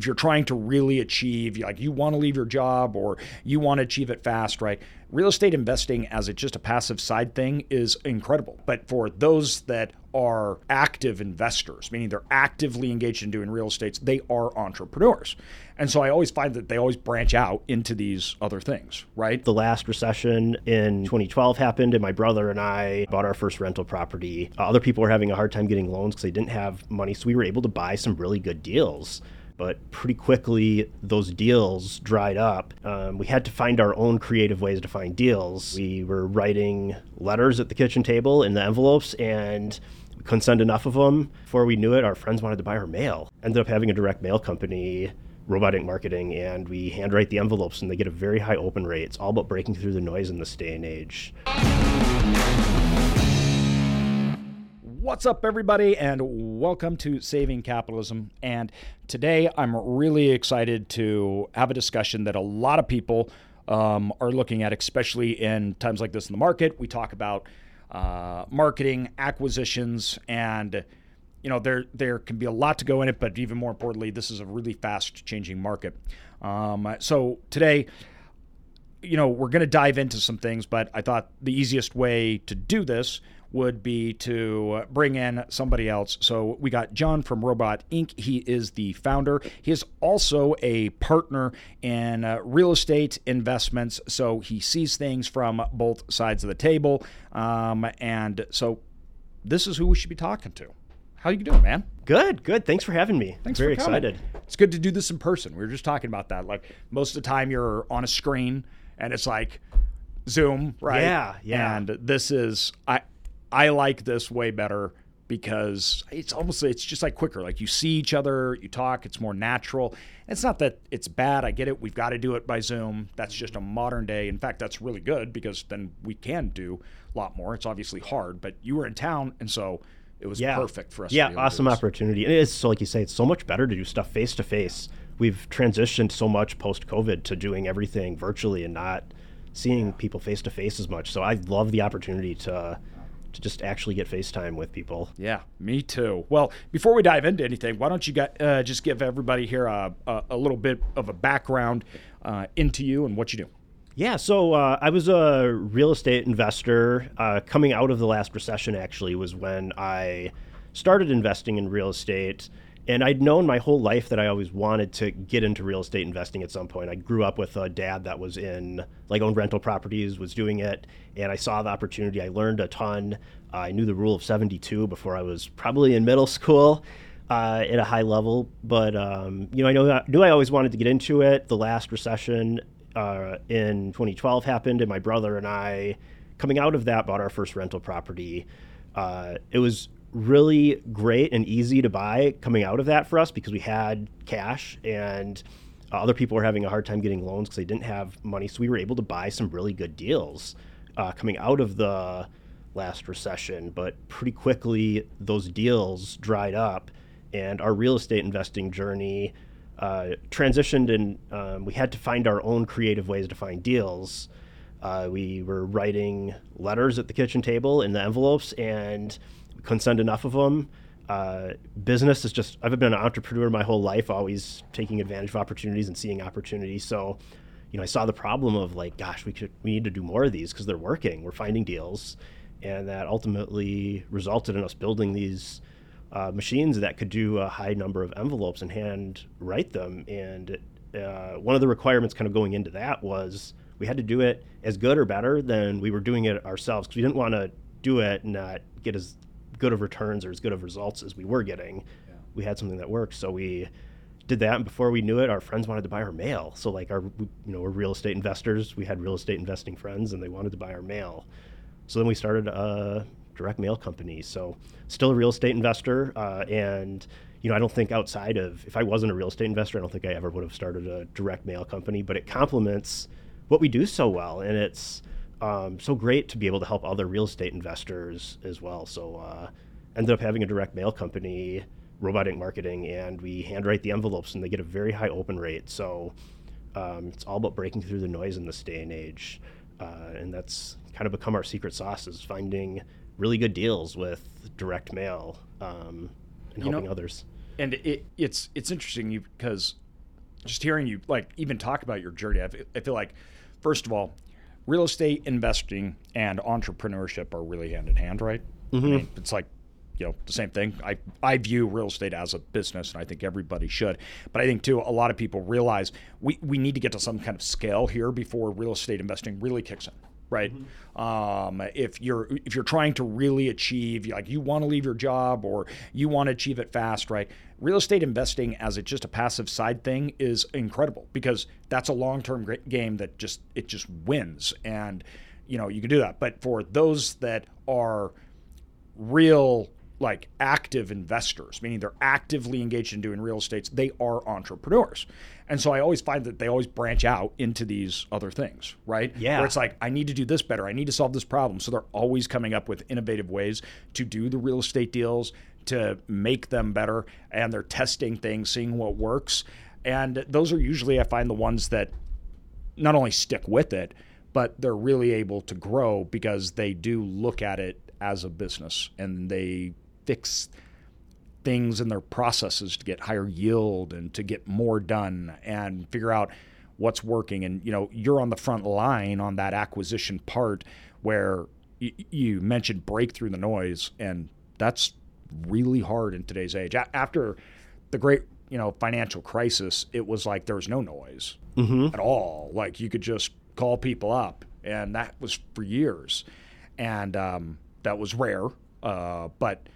if you're trying to really achieve, like you want to leave your job or you want to achieve it fast, right? Real estate investing as a, just a passive side thing is incredible. But for those that are active investors, meaning they're actively engaged in doing real estate, they are entrepreneurs. And so I always find that they always branch out into these other things, right? The last recession in 2012 happened, and my brother and I bought our first rental property. Other people were having a hard time getting loans because they didn't have money, so we were able to buy some really good deals but pretty quickly those deals dried up. Um, we had to find our own creative ways to find deals. We were writing letters at the kitchen table in the envelopes and we couldn't send enough of them. Before we knew it, our friends wanted to buy our mail. Ended up having a direct mail company Robot Ink Marketing and we handwrite the envelopes and they get a very high open rate. It's all about breaking through the noise in this day and age. What's up, everybody, and welcome to Saving Capitalism. And today I'm really excited to have a discussion that a lot of people um, are looking at, especially in times like this in the market. We talk about uh, marketing, acquisitions, and you know there there can be a lot to go in it, but even more importantly, this is a really fast changing market. Um, so today you know, we're going to dive into some things, but I thought the easiest way to do this would be to bring in somebody else. So we got John from Robot Ink. He is the founder. He is also a partner in uh, real estate investments. So he sees things from both sides of the table. Um, and so this is who we should be talking to. How you doing, man? Good, good. Thanks for having me. Thanks Very excited. It's good to do this in person. We were just talking about that. Like most of the time, you're on a screen and it's like Zoom, right? Yeah, yeah. And this is I I like this way better because it's almost it's just like quicker. Like you see each other, you talk, it's more natural. It's not that it's bad. I get it. We've got to do it by Zoom. That's just a modern day. In fact, that's really good because then we can do a lot more. It's obviously hard, but you were in town and so it was Yeah. perfect for us. Yeah, to be able to awesome opportunity. And it is so, like you say, it's so much better to do stuff face to face. We've transitioned so much post COVID to doing everything virtually and not seeing people face to face as much. So I love the opportunity to to just actually get FaceTime with people. Yeah, me too. Well, before we dive into anything, why don't you got, uh, just give everybody here a, a, a little bit of a background uh, into you and what you do? Yeah, so uh, I was a real estate investor. Uh, coming out of the last recession, actually, was when I started investing in real estate. And I'd known my whole life that I always wanted to get into real estate investing at some point. I grew up with a dad that was in, like, owned rental properties, was doing it, and I saw the opportunity. I learned a ton. I knew the rule of 72 before I was probably in middle school uh, at a high level. But um, you know, I knew I always wanted to get into it. The last recession uh, in 2012 happened, and my brother and I, coming out of that, bought our first rental property. Uh, it was really great and easy to buy coming out of that for us because we had cash and uh, other people were having a hard time getting loans because they didn't have money. So we were able to buy some really good deals uh, coming out of the last recession. But pretty quickly, those deals dried up, and our real estate investing journey uh, transitioned, and um, we had to find our own creative ways to find deals. Uh, we were writing letters at the kitchen table in the envelopes, and we enough of them. Uh, business is just, I've been an entrepreneur my whole life, always taking advantage of opportunities and seeing opportunities. So, you know, I saw the problem of like, gosh, we could, we need to do more of these because they're working. We're finding deals. And that ultimately resulted in us building these uh, machines that could do a high number of envelopes and hand write them. And uh, one of the requirements kind of going into that was we had to do it as good or better than we were doing it ourselves because we didn't want to do it and not get as good of returns or as good of results as we were getting. We had something that worked, so we did that. And before we knew it, our friends wanted to buy our mail. So like our, you know, we're real estate investors. We had real estate investing friends, and they wanted to buy our mail. So then we started a direct mail company. So still a real estate investor, uh, and you know, I don't think outside of if I wasn't a real estate investor, I don't think I ever would have started a direct mail company. But it complements what we do so well, and it's um, so great to be able to help other real estate investors as well. So uh, ended up having a direct mail company, Robot Ink Marketing, and we handwrite the envelopes, and they get a very high open rate. So um, it's all about breaking through the noise in this day and age, uh, and that's kind of become our secret sauce is finding really good deals with direct mail um, and You know- helping others. and it, it's it's interesting because just hearing you like even talk about your journey, I feel like, first of all, real estate investing and entrepreneurship are really hand in hand, right? Mm-hmm. I mean, it's like you know the same thing. I I view real estate as a business, and I think everybody should. But I think too a lot of people realize we we need to get to some kind of scale here before real estate investing really kicks in right? Mm-hmm. Um, if you're if you're trying to really achieve, like you want to leave your job or you want to achieve it fast, right? Real estate investing as it's just a passive side thing is incredible because that's a long term game that just it just wins, and you know you can do that. But for those that are real like active investors, meaning they're actively engaged in doing real estate. They are entrepreneurs. And so I always find that they always branch out into these other things, right? Yeah. Where it's like, I need to do this better. I need to solve this problem. So they're always coming up with innovative ways to do the real estate deals, to make them better. And they're testing things, seeing what works. And those are usually, I find, the ones that not only stick with it, but they're really able to grow because they do look at it as a business and they fix things in their processes to get higher yield and to get more done and figure out what's working. And you know you're on the front line on that acquisition part where y- you mentioned break through the noise and that's really hard in today's age. A- after the great you know financial crisis it was like there was no noise mm-hmm. at all. Like you could just call people up and that was for years. And um, that was rare uh, but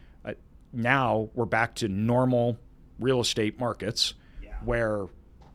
now we're back to normal real estate markets yeah. where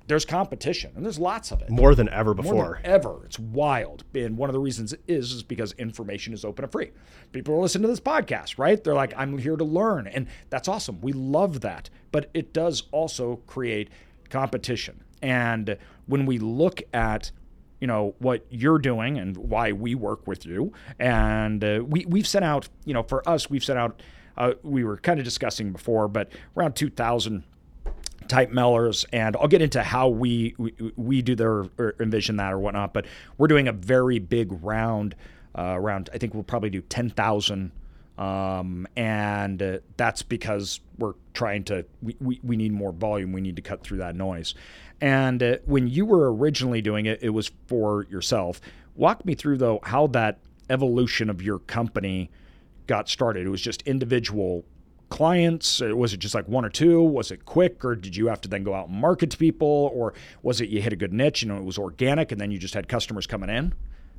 there's competition and there's lots of it. More than ever before. more than ever. It's wild. And one of the reasons is is because information is open and free. People are listening to this podcast right? They're like i'm here to learn. And that's awesome. We love that. But it does also create competition. And when we look at you know what you're doing and why we work with you and uh, we, we've sent out you know for us we've sent out uh, we were kind of discussing before, but around 2,000 type mailers, and I'll get into how we we, we do their or envision that or whatnot. But we're doing a very big round. Uh, around, I think we'll probably do 10,000. Um, and uh, that's because we're trying to, we, we, we, need more volume. We need to cut through that noise. And uh, when you were originally doing it, it was for yourself. Walk me through, though, how that evolution of your company got started? It was just individual clients? Was it just like one or two? Was it quick, or did you have to then go out and market to people, or was it you hit a good niche, you know, it was organic, and then you just had customers coming in?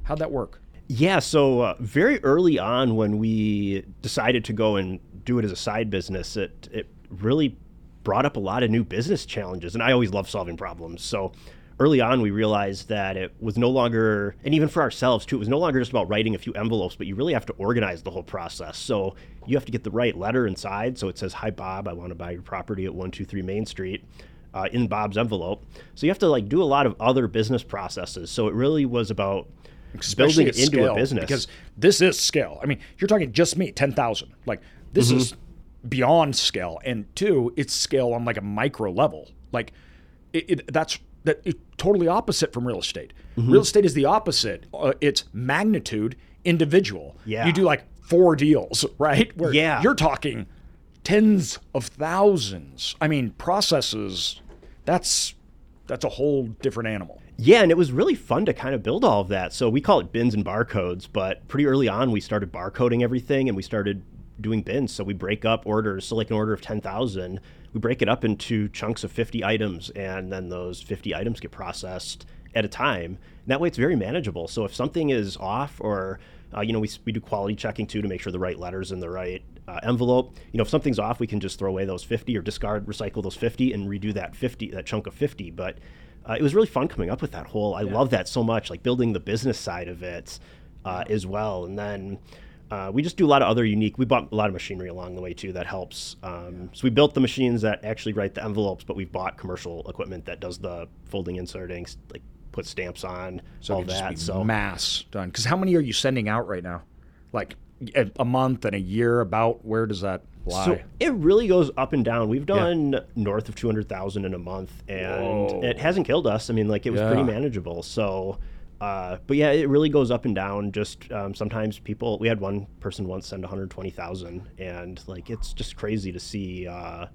How'd that work? Yeah, so uh, very early on when we decided to go and do it as a side business, it it really brought up a lot of new business challenges, and I always love solving problems. So early on we realized that it was no longer and even for ourselves too it was no longer just about writing a few envelopes but you really have to organize the whole process. So you have to get the right letter inside. So it says hi bob i want to buy your property at 123 main street uh, in bob's envelope. So you have to like do a lot of other business processes. So it really was about Especially building it into scale, a business. because this is scale. I mean you're talking just me 10000 like this mm-hmm. is beyond scale. And two it's scale on like a micro level. Like it, it, that's that is totally opposite from real estate. Mm-hmm. Real estate is the opposite. Uh, it's magnitude individual. Yeah. You do like four deals, right? Where yeah. you're talking tens of thousands. I mean, processes. That's that's a whole different animal. Yeah, and it was really fun to kind of build all of that. So we call it bins and barcodes, but pretty early on we started barcoding everything and we started doing bins. So we break up orders. So like an order of ten thousand we break it up into chunks of 50 items, and then those 50 items get processed at a time. And that way, it's very manageable. So if something is off, or uh, you know, we, we do quality checking too to make sure the right letters in the right uh, envelope. You know, if something's off, we can just throw away those 50 or discard, recycle those 50, and redo that 50, that chunk of 50. But uh, it was really fun coming up with that whole. I yeah. love that so much, like building the business side of it uh, as well, and then uh, we just do a lot of other unique. We bought a lot of machinery along the way too that helps. Um, so we built the machines that actually write the envelopes, but we've bought commercial equipment that does the folding, inserting, like put stamps on, so all that. so mass done. Because how many are you sending out right now? Like a, month and a year? About where does that lie? So it really goes up and down. We've done yeah. north of two hundred thousand in a month, and Whoa. it hasn't killed us. I mean, like it was yeah. pretty manageable. So. Uh, but yeah, it really goes up and down. Just um, sometimes people. We had one person once send 120,000, and like it's just crazy to see uh,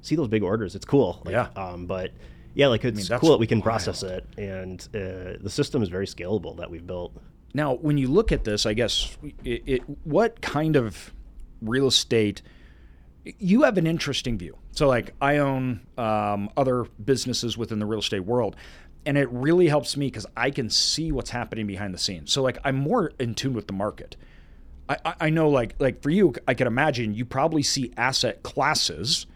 see those big orders. It's cool. Like, yeah. Um, but Yeah, like it's mean, cool that we can wild. process it, and uh, the system is very scalable that we've built. Now, when you look at this, I guess it, it what kind of real estate you have an interesting view. So, like, I own um, other businesses within the real estate world, and it really helps me because I can see what's happening behind the scenes. So, like, I'm more in tune with the market. I, I- know, like, like for you, I can imagine you probably see asset classes.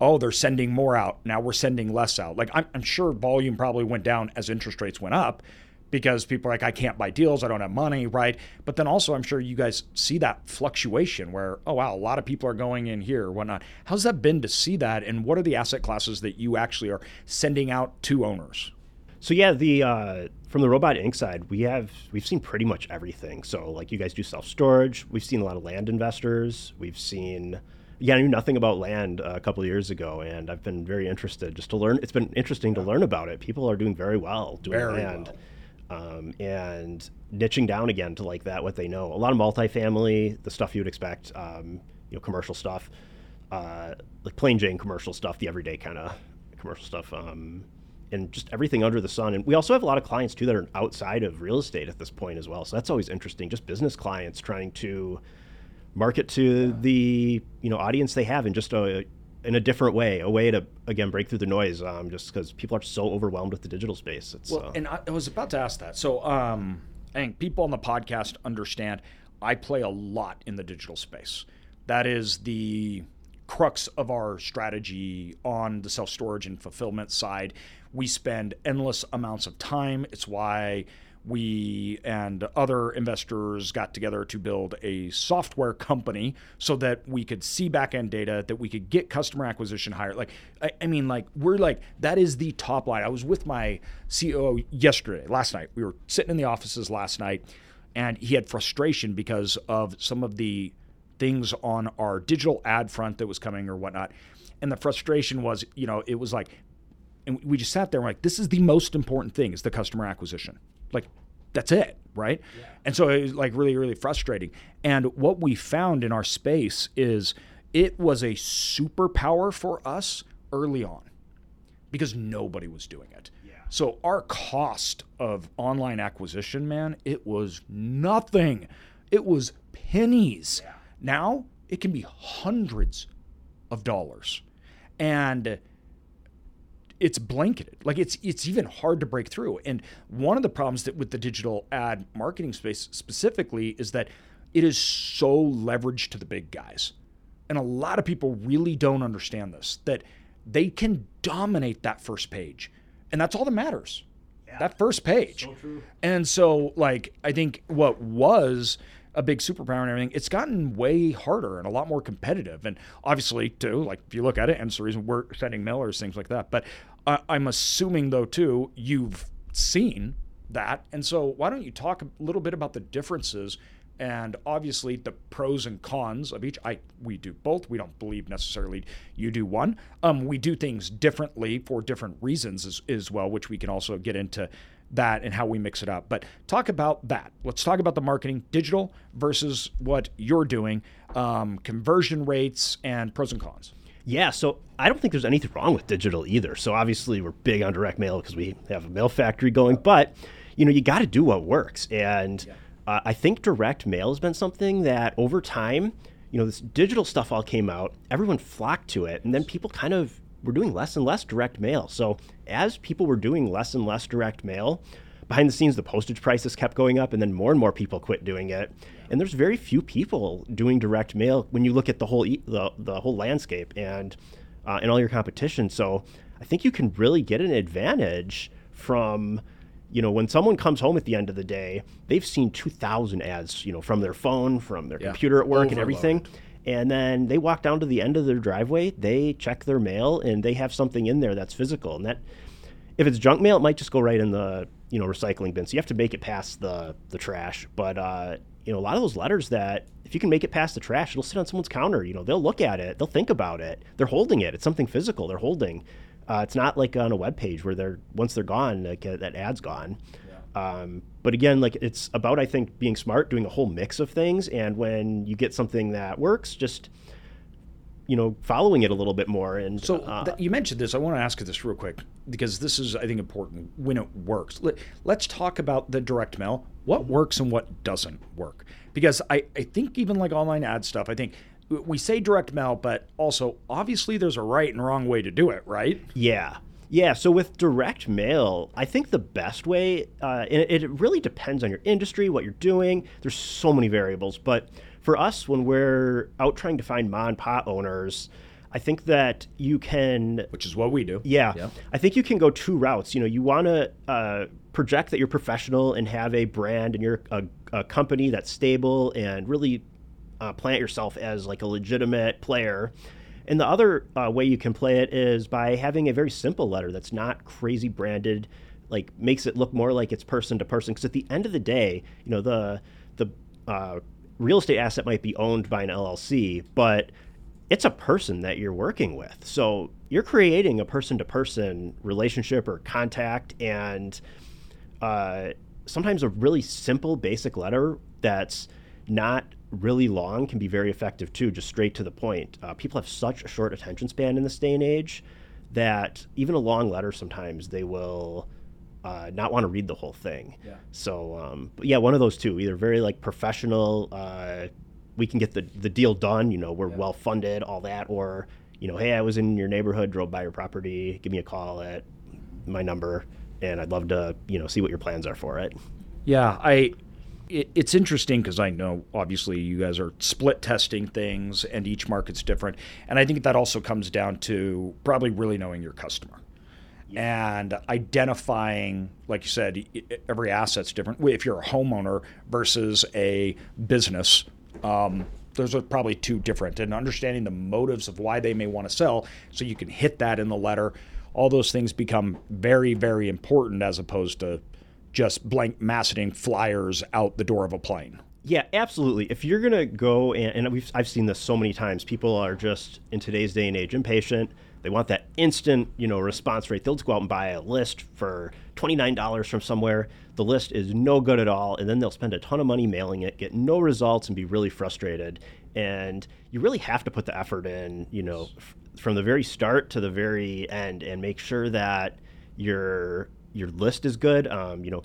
Oh, they're sending more out now. We're sending less out. Like, I'm, I'm sure volume probably went down as interest rates went up because people are like, I can't buy deals, I don't have money, right? But then also, I'm sure you guys see that fluctuation where, oh wow, a lot of people are going in here, or whatnot. How's that been to see that, and what are the asset classes that you actually are sending out to owners? So yeah, the uh, from the Robot Ink. side, we have we've seen pretty much everything. So like you guys do self storage. We've seen a lot of land investors. We've seen yeah, I knew nothing about land uh, a couple of years ago, and I've been very interested just to learn. It's been interesting to learn about it. People are doing very well doing Very land. Um, and niching down again to like that what they know. A lot of multifamily, the stuff you would expect, um, you know, commercial stuff, uh, like plain Jane commercial stuff, the everyday kind of commercial stuff, um, and just everything under the sun. And we also have a lot of clients too that are outside of real estate at this point as well. So that's always interesting. Just business clients trying to market to the you know audience they have in just a in a different way, a way to again break through the noise. Um, just because people are so overwhelmed with the digital space. It's Well, uh, and I, I was about to ask that. So, um, I think people on the podcast understand I play a lot in the digital space. That is the crux of our strategy on the self storage and fulfillment side. We spend endless amounts of time. It's why we and other investors got together to build a software company so that we could see back end data, that we could get customer acquisition higher. Like, I, I mean, like, we're like, that is the top line. I was with my CEO yesterday, last night. We were sitting in the offices last night, and he had frustration because of some of the things on our digital ad front that was coming or whatnot. And the frustration was, you know, it was like, and we just sat there and like, this is the most important thing is the customer acquisition. Like, that's it, right? And so it was like really, really frustrating. And what we found in our space is it was a superpower for us early on because nobody was doing it. Yeah. So our cost of online acquisition, man, it was nothing. It was pennies. Now it can be hundreds of dollars. And it's blanketed. Like it's it's even hard to break through. And one of the problems that with the digital ad marketing space specifically is that it is so leveraged to the big guys. And a lot of people really don't understand this that they can dominate that first page. And that's all that matters. That first page. And so like I think what was a big superpower and everything, it's gotten way harder and a lot more competitive. And obviously, too, like if you look at it, and it's the reason we're sending mailers, things like that. But I I'm assuming, though, too, you've seen that. And so why don't you talk a little bit about the differences and obviously the pros and cons of each. I we do both. We don't believe necessarily you do one. Um, we do things differently for different reasons as, as well, which we can also get into that and how we mix it up. But talk about that. Let's talk about the marketing, digital versus what you're doing, um, conversion rates and pros and cons. Yeah, so I don't think there's anything wrong with digital either. So obviously we're big on direct mail because we have a mail factory going, but you know you got to do what works. And uh, I think direct mail has been something that over time, you know, this digital stuff all came out, everyone flocked to it, and then people kind of were doing less and less direct mail. So as people were doing less and less direct mail, behind the scenes the postage prices kept going up and then more and more people quit doing it. And there's very few people doing direct mail when you look at the whole e- the, the whole landscape and uh, and all your competition. So i think you can really get an advantage from you know when someone comes home at the end of the day they've seen 2000 ads you know from their phone from their computer at work and everything and then they walk down to the end of their driveway they check their mail and they have something in there that's physical and that if it's junk mail, it might just go right in the you know recycling bin. So you have to make it past the the trash. But uh, you know a lot of those letters that if you can make it past the trash, it'll sit on someone's counter. You know they'll look at it, they'll think about it. They're holding it. It's something physical. They're holding. Uh, it's not like on a web page where they're once they're gone, like uh, that ad's gone. Um, but again, like it's about I think being smart, doing a whole mix of things, and when you get something that works, just you know following it a little bit more. And So uh, th- you mentioned this. I want to ask you this real quick because this is, I think, important when it works. Let, let's talk about the direct mail. What works and what doesn't work? Because I, I think even like online ad stuff, I think we say direct mail, but also obviously there's a right and wrong way to do it, right? Yeah. Yeah. So with direct mail, I think the best way, uh, and it, it really depends on your industry, what you're doing. There's so many variables. But for us, when we're out trying to find mom and pop owners, I think that you can Which is what we do. yeah. Yeah. I think you can go two routes. You know, you want to uh, project that you're professional and have a brand and you're a, a company that's stable and really uh, plant yourself as like a legitimate player. And the other uh, way you can play it is by having a very simple letter that's not crazy branded, like makes it look more like it's person to person. Because at the end of the day, you know, the the uh, real estate asset might be owned by an LLC, but it's a person that you're working with. So you're creating a person to person relationship or contact. And uh, sometimes a really simple, basic letter that's not really long can be very effective too, just straight to the point. Uh, people have such a short attention span in this day and age that even a long letter sometimes they will. Uh, not want to read the whole thing. Yeah. So, um, but yeah, one of those two, either very like professional, uh, we can get the, the deal done, you know, we're well funded, all that, or, you know, hey, I was in your neighborhood, drove by your property, give me a call at my number, and I'd love to, you know, see what your plans are for it. Yeah, I. It, it's interesting because I know obviously you guys are split testing things, and each market's different, and I think that also comes down to probably really knowing your customer. And identifying, like you said, every asset's different. If you're a homeowner versus a business, um, those are probably two different. And understanding the motives of why they may want to sell, so you can hit that in the letter. All those things become very, very important as opposed to just blank masseting flyers out the door of a plane. Yeah, absolutely. If you're gonna go and, and we've I've seen this so many times, people are just in today's day and age impatient. They want that instant, you know, response rate. They'll just go out and buy a list for twenty nine dollars from somewhere. The list is no good at all, and then they'll spend a ton of money mailing it, get no results, and be really frustrated. And you really have to put the effort in, you know, f- from the very start to the very end, and make sure that your your list is good. Um, you know,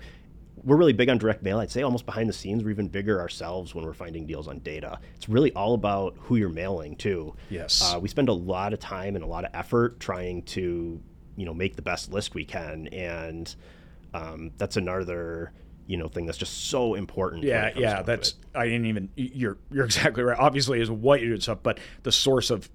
we're really big on direct mail. I'd say almost behind the scenes, we're even bigger ourselves when we're finding deals on data. It's really all about who you're mailing to. Yes. Uh, we spend a lot of time and a lot of effort trying to, you know, make the best list we can, and um, that's another, you know, thing that's just so important. Yeah, yeah, that's. I didn't even you're you're exactly right. Obviously, is what you do and stuff, but the source of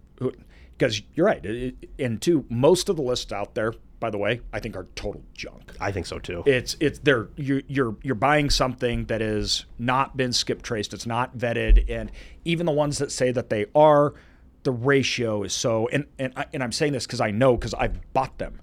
because you're right. It- and two, most of the lists out there, by the way, I think are total junk. I think so too. It's it's they're you you're you're buying something that has not been skip traced. It's not vetted, and even the ones that say that they are, the ratio is so. And and I, and I'm saying this because I know because I've bought them,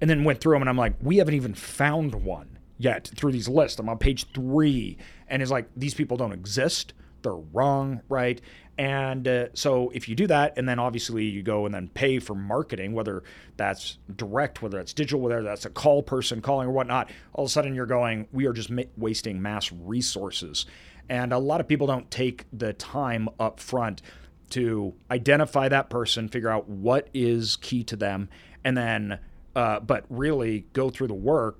and then went through them, and I'm like, we haven't even found one yet through these lists. I'm on page three, and it's like these people don't exist. They're wrong, right? And uh, so if you do that, and then obviously you go and then pay for marketing, whether that's direct, whether that's digital, whether that's a call person calling or whatnot, all of a sudden you're going, we are just ma- wasting mass resources. And a lot of people don't take the time up front to identify that person, figure out what is key to them, and then, uh, but really go through the work.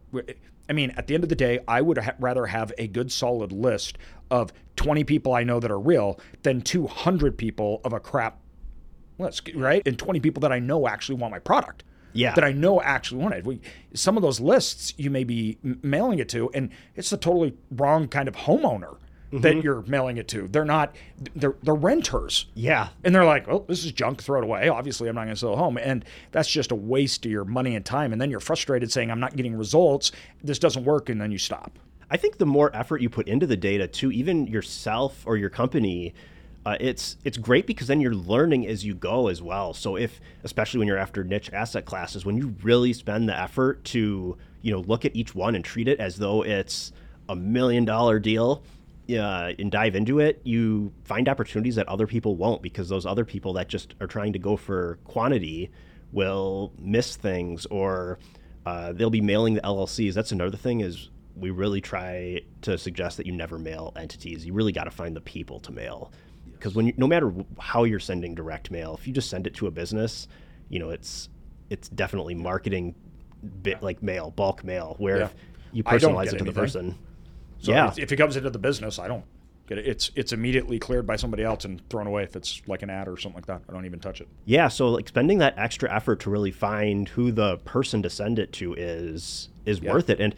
I mean, at the end of the day, I would ha- rather have a good solid list of 20 people I know that are real than 200 people of a crap list, right? And 20 people that I know actually want my product. Yeah. That I know actually want it. We, some of those lists you may be m- mailing it to, and it's the totally wrong kind of homeowner that you're mailing it to. They're not, they're, they're renters. yeah, And they're like, well, this is junk, throw it away. Obviously, I'm not going to sell a home. And that's just a waste of your money and time. And then you're frustrated saying, I'm not getting results. This doesn't work. And then you stop. I think the more effort you put into the data, to even yourself or your company, uh, it's it's great because then you're learning as you go as well. So if, especially when you're after niche asset classes, when you really spend the effort to you know look at each one and treat it as though it's a million dollar deal. Uh, and dive into it, you find opportunities that other people won't because those other people that just are trying to go for quantity will miss things or uh, they'll be mailing the LLCs. That's another thing is we really try to suggest that you never mail entities. You really got to find the people to mail because when you, no matter how you're sending direct mail, if you just send it to a business, you know it's it's definitely marketing bit like mail, bulk mail, where Yeah. if you personalize it to the person. So yeah, if, it comes into the business, I don't get it. It's it's immediately cleared by somebody else and thrown away if it's like an ad or something like that. I don't even touch it. Yeah, so like spending that extra effort to really find who the person to send it to is is worth it. And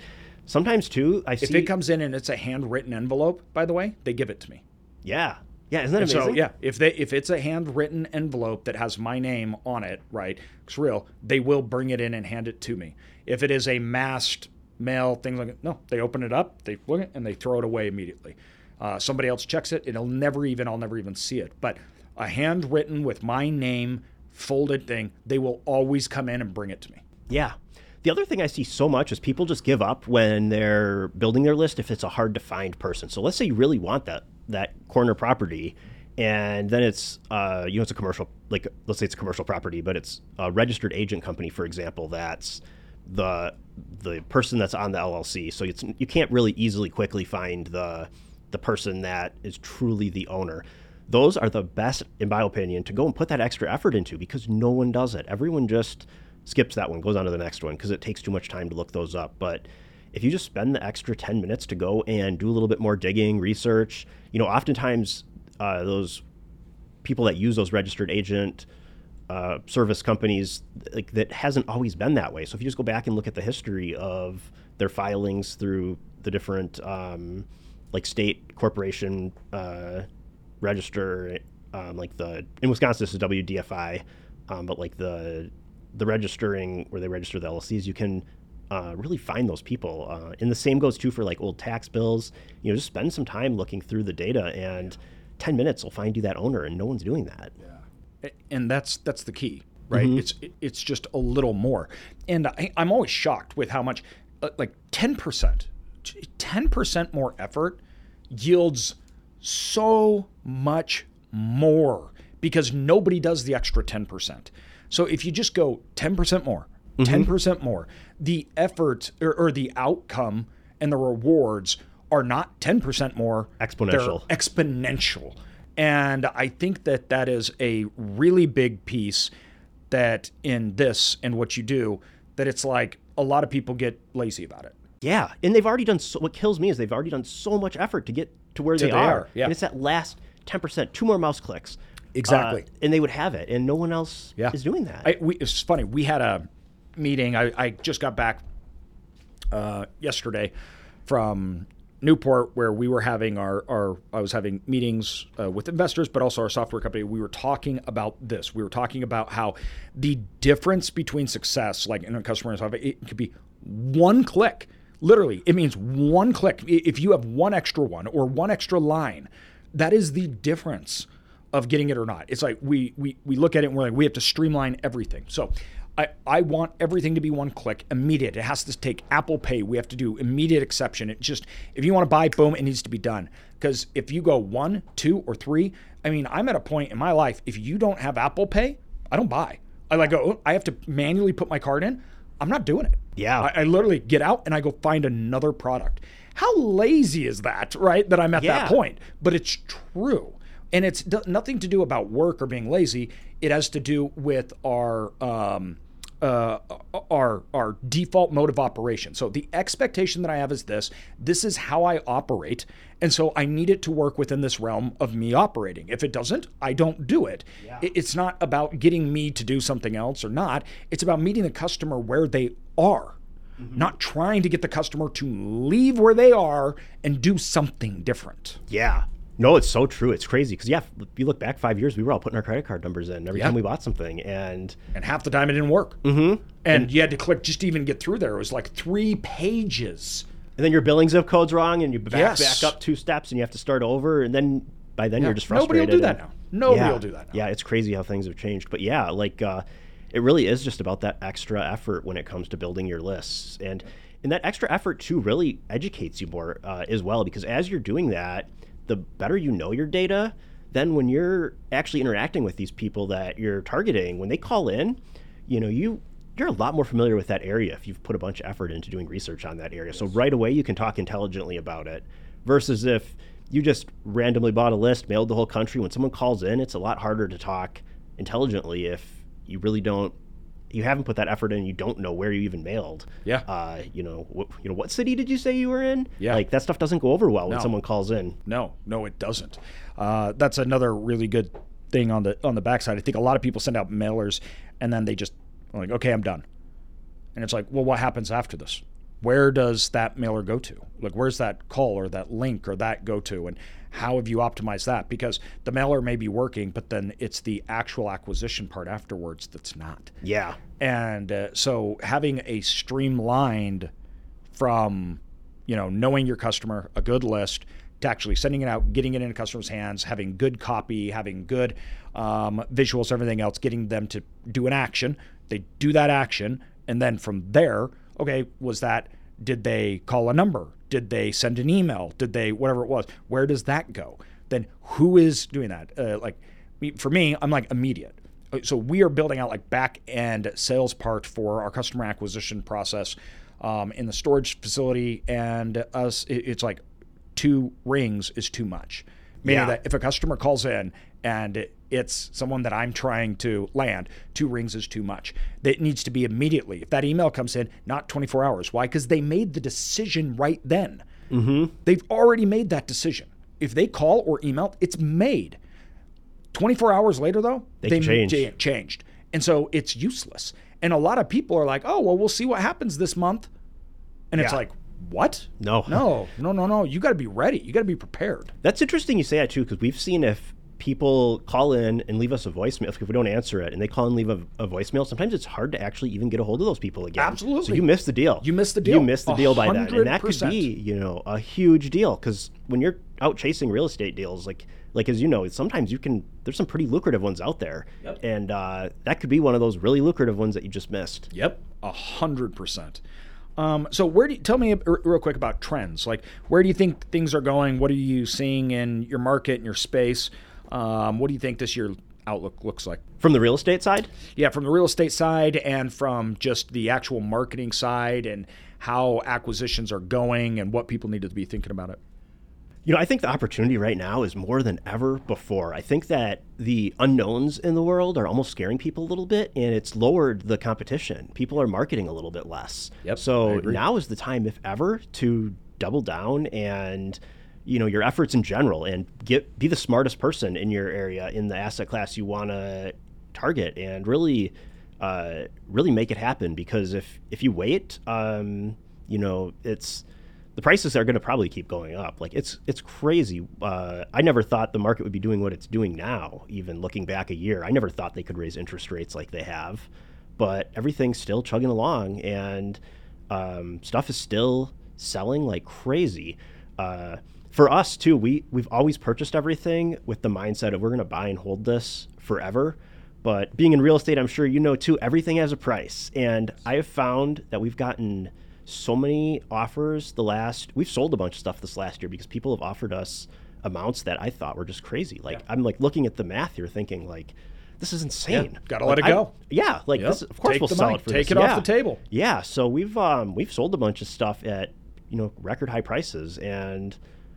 sometimes too, I see If it comes in and it's a handwritten envelope, by the way, they give it to me. yeah, yeah, isn't that And amazing? so yeah, if they if it's a handwritten envelope that has my name on it, right? It's real. They will bring it in and hand it to me. If it is a masked mail, things like that, no, they open it up, they look at it, and they throw it away immediately. Uh, somebody else checks it. And it'll never even I'll never even see it. But a handwritten with my name folded thing, they will always come in and bring it to me. Yeah. The other thing I see so much is people just give up when they're building their list if it's a hard to find person. So let's say you really want that that corner property, and then it's uh, you know it's a commercial like let's say it's a commercial property, but it's a registered agent company, for example, that's the the person that's on the LLC. So it's you can't really easily quickly find the the person that is truly the owner. Those are the best, in my opinion, to go and put that extra effort into because no one does it. Everyone just skips that one, goes on to the next one because it takes too much time to look those up. But if you just spend the extra 10 minutes to go and do a little bit more digging, research, you know, oftentimes uh, those people that use those registered agent uh, service companies like that hasn't always been that way. So if you just go back and look at the history of their filings through the different um, like state corporation uh, register, um, like the in Wisconsin this is WDFI, um, but like the the registering where they register the LLCs, you can uh, really find those people. Uh, and the same goes too for like old tax bills. You know, just spend some time looking through the data, and ten minutes will find you that owner, and no one's doing that. And that's that's the key right? It's it's just a little more. And I, i'm always shocked with how much uh, like 10% 10% more effort yields so much more because nobody does the extra 10% so if you just go 10% more 10% more the effort or, or the outcome and the rewards are not 10% more. They're Exponential. And I think that that is a really big piece that in this and what you do, that it's like a lot of people get lazy about it. Yeah, and they've already done. So, what kills me is they've already done so much effort to get to where they, they are. are, yeah. And it's that last ten percent, two more mouse clicks. Exactly. Uh, and they would have it, and no one else Yeah. is doing that. I, we, it's funny. We had a meeting. I, I just got back uh, yesterday from Newport, where we were having our, our I was having meetings uh, with investors, but also our software company. We were talking about this. We were talking about how the difference between success, like in a customer and software, it could be one click. Literally, it means one click. If you have one extra one or one extra line, that is the difference of getting it or not. It's like we we we look at it and we're like we have to streamline everything. So I, I want everything to be one click, immediate. It has to take Apple Pay. We have to do immediate exception. It just if you want to buy, boom, it needs to be done. Because if you go one, two, or three, I mean, I'm at a point in my life. If you don't have Apple Pay, I don't buy. I like go. "Oh, I have to manually put my card in. I'm not doing it. Yeah. I, I literally get out and I go find another product. How lazy is that, right? That I'm at Yeah. that point, but it's true. And it's nothing to do about work or being lazy. It has to do with our um, uh, our our default mode of operation. So the expectation that I have is this: this is how I operate, and so I need it to work within this realm of me operating. If it doesn't, I don't do it. It- It's not about getting me to do something else or not. It's about meeting the customer where they are not trying to get the customer to leave where they are and do something different. yeah. No, it's so true. It's crazy because yeah, if you look back five years, we were all putting our credit card numbers in every Yeah. time we bought something, and And half the time it didn't work. Mm-hmm. And, you had to click just to even get through there. It was like three pages. and then your billing zip code's wrong, and you back Yes. back up two steps, and you have to start over, and then by then you're just frustrated. Nobody will do that now. Nobody yeah. will do that now. Yeah, it's crazy how things have changed. But yeah, like uh, it really is just about that extra effort when it comes to building your lists, and and that extra effort too really educates you more uh, as well because as you're doing that, the better you know your data. Then when you're actually interacting with these people that you're targeting, when they call in, you know you you're a lot more familiar with that area if you've put a bunch of effort into doing research on that area. So right away you can talk intelligently about it versus if you just randomly bought a list, mailed the whole country. When someone calls in, it's a lot harder to talk intelligently if you really don't you haven't put that effort in. You don't know where you even mailed. Yeah. Uh, you know, wh- you know, what city did you say you were in? Yeah. Like that stuff doesn't go over well when someone calls in. No, no, it doesn't. Uh, that's another really good thing on the on the backside. I think a lot of people send out mailers and then they just like, okay, I'm done. And it's like, well, what happens after this? Where does that mailer go to? Like, where's that call or that link or that go to? And how have you optimized that? Because the mailer may be working, but then it's the actual acquisition part afterwards that's not. Yeah. And uh, so having a streamlined from, you know, knowing your customer, a good list, to actually sending it out, getting it into customers' hands, having good copy, having good um, visuals, everything else, getting them to do an action. They do that action, and then from there, okay, was that? Did they call a number? Did they send an email? Did they whatever it was? Where does that go? Then who is doing that? Uh, like for me, I'm like immediate. Uh, So we are building out like back end sales part for our customer acquisition process um, in the storage facility, and us. it- It's like two rings is too much. Meaning Yeah. that if a customer calls in and it's someone that I'm trying to land, two rings is too much. It needs to be immediately. If that email comes in, not 24 hours. Why? Because they made the decision right then. Mm-hmm. They've already made that decision. If they call or email, it's made. 24 hours later, though, They can change. cha- changed. And so it's useless. And a lot of people are like, oh, well, we'll see what happens this month. And it's Yeah. like, what? No. No, no, no, no. You got to be ready. You got to be prepared. That's interesting you say that too, because we've seen if people call in and leave us a voicemail, if we don't answer it, and they call and leave a, a voicemail, sometimes it's hard to actually even get a hold of those people again. So Absolutely. you missed the deal. You missed the deal. You missed the deal by that and that could be, you know, a huge deal. Because when you're out chasing real estate deals, like like as you know, sometimes you can. There's some pretty lucrative ones out there, Yep. and uh, that could be one of those really lucrative ones that you just missed. Yep, a hundred percent. Um, so where do you, tell me real quick about trends? Like where do you think things are going? What are you seeing in your market and your space? Um, what do you think this year outlook looks like? From the real estate side, Yeah, from the real estate side and from just the actual marketing side and how acquisitions are going and what people need to be thinking about it. You know, I think the opportunity right now is more than ever before. I think that the unknowns in the world are almost scaring people a little bit, and it's lowered the competition. People are marketing a little bit less. Yep, So now is the time, if ever, to double down and you know your efforts in general and get be the smartest person in your area in the asset class you want to target and really uh, really make it happen. Because if if you wait um, you know it's the prices are going to probably keep going up. Like it's it's crazy. Uh, i never thought the market would be doing what it's doing now even looking back a year. I never thought they could raise interest rates like they have. But everything's still chugging along and um, stuff is still selling like crazy. Uh, for us too we we've always purchased everything with the mindset of we're going to buy and hold this forever but being in real estate i'm sure you know too everything has a price and i have found that we've gotten so many offers the last we've sold a bunch of stuff this last year because people have offered us amounts that i thought were just crazy like i'm like looking at the math here thinking like this is insane gotta Like, let it I- go. yeah like Yep. this of course Take we'll sell money. it for Take this. it off the table. Yeah, so we've um, we've sold a bunch of stuff at you know record high prices and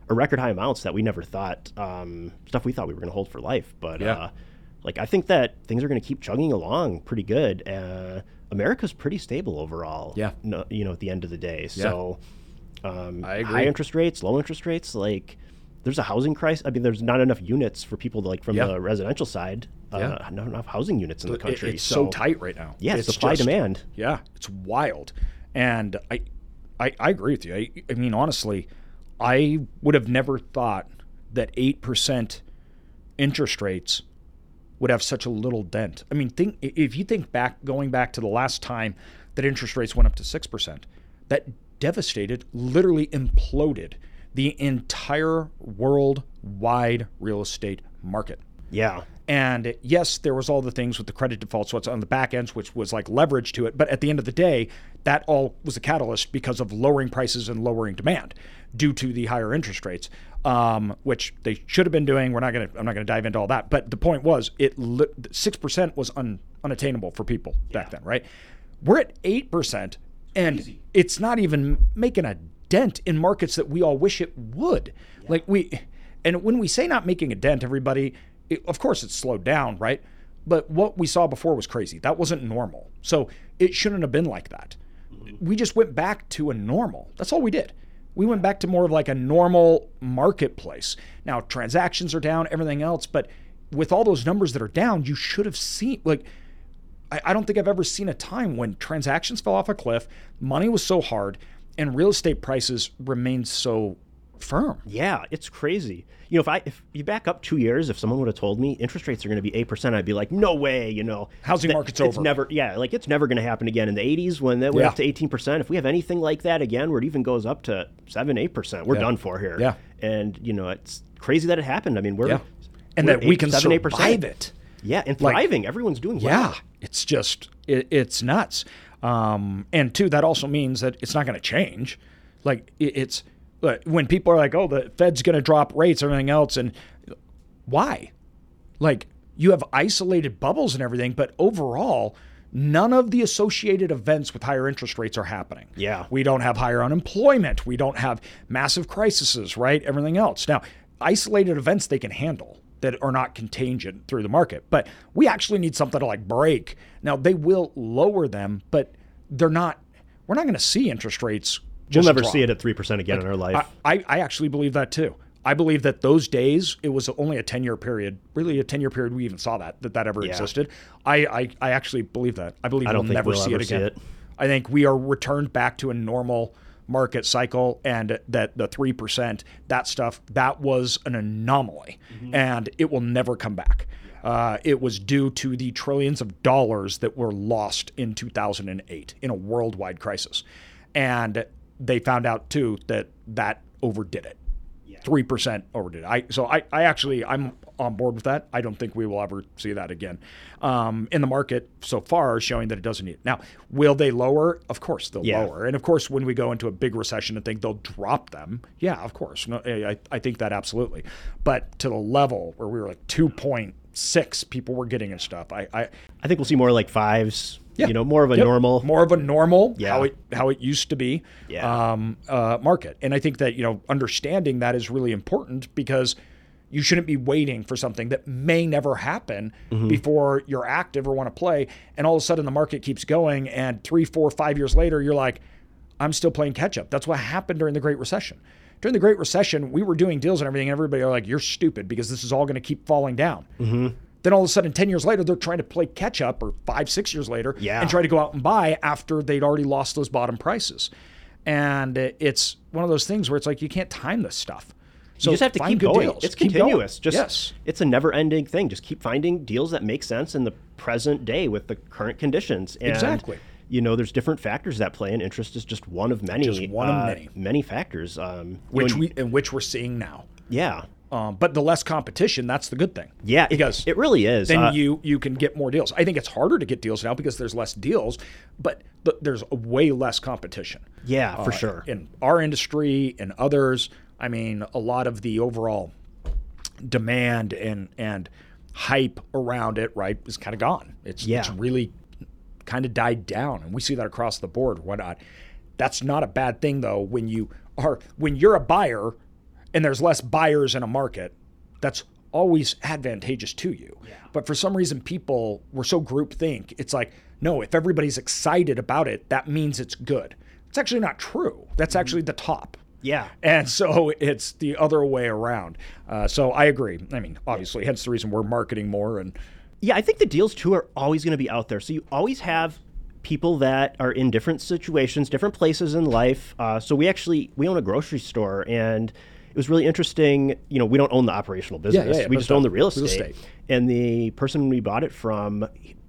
or record high amounts that we never thought um, stuff we thought we were going to hold for life. But Yeah. uh, like I think that things are going to keep chugging along pretty good. Uh, America's pretty stable overall. Yeah. No, you know, at the end of the day. So um, I agree. high interest rates, low interest rates, like. There's a housing crisis. I mean, there's not enough units for people to, like from Yeah. the residential side. Uh, Yeah. Not enough housing units in the It- country. it's so, tight right now. Yeah, It's supply just- demand. Yeah, it's wild, and I, I, I agree with you. I, I mean, honestly, I would have never thought that eight percent interest rates would have such a little dent. I mean, think if you think back, going back to the last time that interest rates went up to six percent, that devastated, literally imploded the entire worldwide real estate market. Yeah. And yes, there was all the things with the credit defaults, what's on the back ends, which was like leverage to it. But at the end of the day, that all was a catalyst because of lowering prices and lowering demand due to the higher interest rates, um, which they should have been doing. We're not going to. I'm not going to dive into all that. But the point was, it six percent was un, unattainable for people back then, right? We're at eight percent, and it's not even making a dent in markets that we all wish it would. Like we, And when we say not making a dent, everybody, it, of course it's slowed down, right? But what we saw before was crazy. That wasn't normal. So it shouldn't have been like that. We just went back to a normal. That's all we did. We went back to more of like a normal marketplace. Now transactions are down, everything else, but with all those numbers that are down, you should have seen like I, I don't think I've ever seen a time when transactions fell off a cliff, money was so hard, and real estate prices remained so firm. Yeah, it's crazy. You know, if I if you back up two years, if someone would have told me interest rates are going to be eight percent, I'd be like, no way. You know, housing market's it's over. Never, yeah, like it's never going to happen again. In the '80s, when that went Yeah. up to eighteen percent, if we have anything like that again, where it even goes up to seven, eight percent, we're Yeah. done for here. Yeah. and you know, it's crazy that it happened. I mean, we're Yeah. And we're that we eight, can seven, eight survive percent. it. Yeah, and Like- thriving. Everyone's doing well. Yeah, it's just it, it's nuts. Um, and two, that also means that it's not going to change. Like it, it's like, when people are like, "Oh, the Fed's going to drop rates, or everything else," and why? Like you have isolated bubbles and everything, but overall, none of the associated events with higher interest rates are happening. Yeah. We don't have higher unemployment. We don't have massive crises, right? Everything else. Now, isolated events they can handle that are not contingent through the market, but we actually need something to like break. Now, they will lower them, but they're not, we're not going to see interest rates. We'll never drop. see it at three percent again in our life. I, I, actually believe that too. I believe that those days, it was only a 10 year period, really a 10 year period we even saw that, that that ever Yeah. existed. I, I, I actually believe that. I believe I don't we'll never we'll see it see again. it. I think we are returned back to a normal market cycle and that the 3%, that stuff, that was an anomaly Mm-hmm. and it will never come back. Uh, it was due to the trillions of dollars that were lost in 2008 in a worldwide crisis. And they found out too that that overdid it. Three percent overdid. it. I so I, I actually I'm on board with that. I don't think we will ever see that again. Um, in the market so far showing that it doesn't need it. Now, will they lower? Of course they'll Yeah. lower. And of course when we go into a big recession and think they'll drop them, yeah, of course. No, I, I think that absolutely. But to the level where we were like two point six people were getting and stuff, I, I I think we'll see more like fives. Yeah. You know, more of a Yep. normal. more of a normal, Yeah. how it how it used to be, Yeah. um, uh, market. And I think that you know understanding that is really important because you shouldn't be waiting for something that may never happen Mm-hmm. before you're active or want to play, and all of a sudden the market keeps going, and three, four, five years later you're like, I'm still playing catch up. That's what happened during the Great Recession. During the Great Recession, we were doing deals and everything, and everybody are like, "You're stupid because this is all going to keep falling down." Mm-hmm. Then all of a sudden, 10 years later, they're trying to play catch up, or five, six years later, Yeah. and try to go out and buy after they'd already lost those bottom prices. And it's one of those things where it's like you can't time this stuff. So you just have to keep going. deals. It's Keep going. continuous. Just yes. it's a never-ending thing. Just keep finding deals that make sense in the present day with the current conditions. And, Exactly. You know, there's different factors that play, and interest is just one of many. Just one of uh, many. Many factors. Um, Which when- we and which we're seeing now. yeah, Um, but the less competition, that's the good thing. yeah. Because it really is. then Uh, you you can get more deals. I think it's harder to get deals now because there's less deals, but th- there's way less competition. yeah, for uh, sure. in our industry and others. I mean, a lot of the overall demand and and hype around it, right, is kind of gone. It's Yeah. it's really kind of died down, and we see that across the board. Whatnot. That's not a bad thing though. When you are when you're a buyer, and there's less buyers in a market, that's always advantageous to you. But for some reason, people were so groupthink. It's like, no, if everybody's excited about it, that means it's good. It's actually not true. That's actually the top. yeah. And so it's the other way around. Uh, so I agree. I mean, obviously, hence the reason we're marketing more. And Yeah, I think the deals too are always going to be out there. So you always have people that are in different situations, different places in life. Uh, so we actually we own a grocery store, and it was really interesting. You know, we don't own the operational business; yeah, yeah, we just own the real real estate. estate. And the person we bought it from,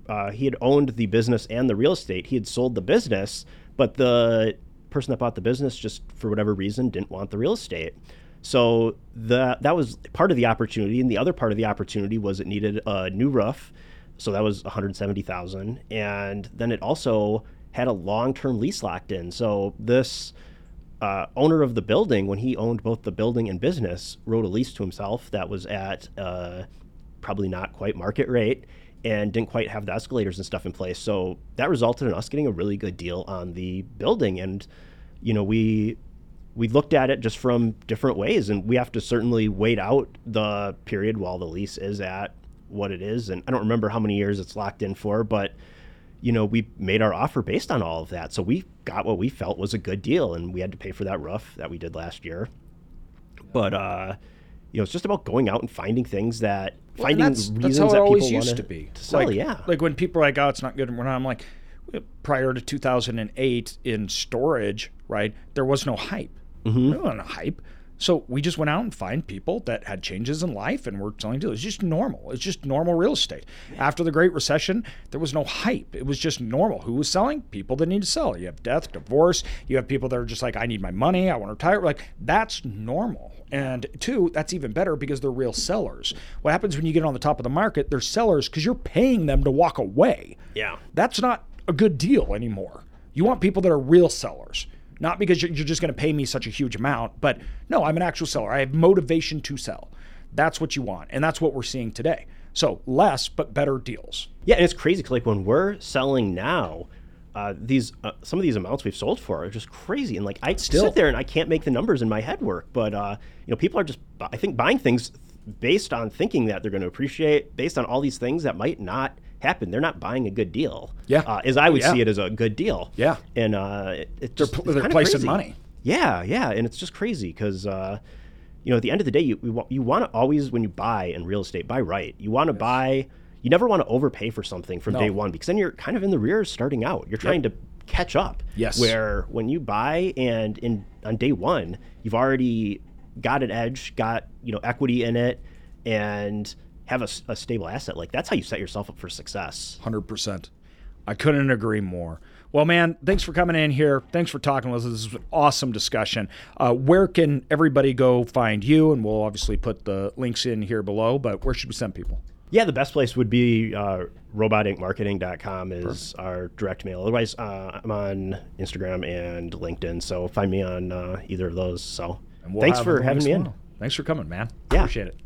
uh, he had owned the business and the real estate. He had sold the business, but the person that bought the business just for whatever reason didn't want the real estate. So the that was part of the opportunity, and the other part of the opportunity was it needed a new roof. So that was 170,000, and then it also had a long-term lease locked in. So this uh, owner of the building, when he owned both the building and business, wrote a lease to himself that was at uh, probably not quite market rate and didn't quite have the escalators and stuff in place. So that resulted in us getting a really good deal on the building. And, you know, we we looked at it just from different ways, and we have to certainly wait out the period while the lease is at what it is. And I don't remember how many years it's locked in for, but you know, we made our offer based on all of that. So we got what we felt was a good deal, and we had to pay for that roof that we did last year. But uh, you know, it's just about going out and finding things that finding that's, reasons that's how it that always people used to be. to sell. like, yeah, Like when people are like, "Oh, it's not good," and we're not. I'm like, prior to 2008 in storage, right? There was no hype. Mm-hmm. There wasn't hype. So we just went out and find people that had changes in life and were selling deals. It's just normal. It's just normal real estate. After the Great Recession, there was no hype. It was just normal. Who was selling? People that need to sell. You have death, divorce. You have people that are just like, I need my money. I want to retire. Like that's normal. And two, that's even better because they're real sellers. What happens when you get on the top of the market? They're sellers because you're paying them to walk away. yeah. That's not a good deal anymore. You want people that are real sellers, not because you're you're just going to pay me such a huge amount, but no, I'm an actual seller. I have motivation to sell. That's what you want. And that's what we're seeing today. So less, but better deals. Yeah, and it's crazy. 'cause, like when we're selling now, uh, these uh, some of these amounts we've sold for are just crazy. And like I Still. sit there and I can't make the numbers in my head work. But uh, you know, people are just I think buying things based on thinking that they're going to appreciate, based on all these things that might not happen. They're not buying a good deal. Yeah. uh, as I would Yeah. see it as a good deal. Yeah. and uh, it, it They're it's they're placing crazy. money. Yeah, yeah, and it's just crazy because uh, you know at the end of the day, you you, you want to always when you buy in real estate, buy right. You want to buy. You never want to overpay for something from No. day one because then you're kind of in the rear starting out. You're trying to catch up. Yes. Where when you buy and in on day one, you've already got an edge, got you know equity in it, and have a stable asset. Like that's how you set yourself up for success. 100%. I couldn't agree more. Well, man, thanks for coming in here. Thanks for talking with us. This was an awesome discussion. Uh, where can everybody go find you? And we'll obviously put the links in here below, but where should we send people? Yeah, the best place would be uh, robotinkmarketing.com is our direct mail. Otherwise, uh, I'm on Instagram and LinkedIn, so find me on uh, either of those. So we'll thanks for having me in. Thanks for coming, man. Yeah. Appreciate it.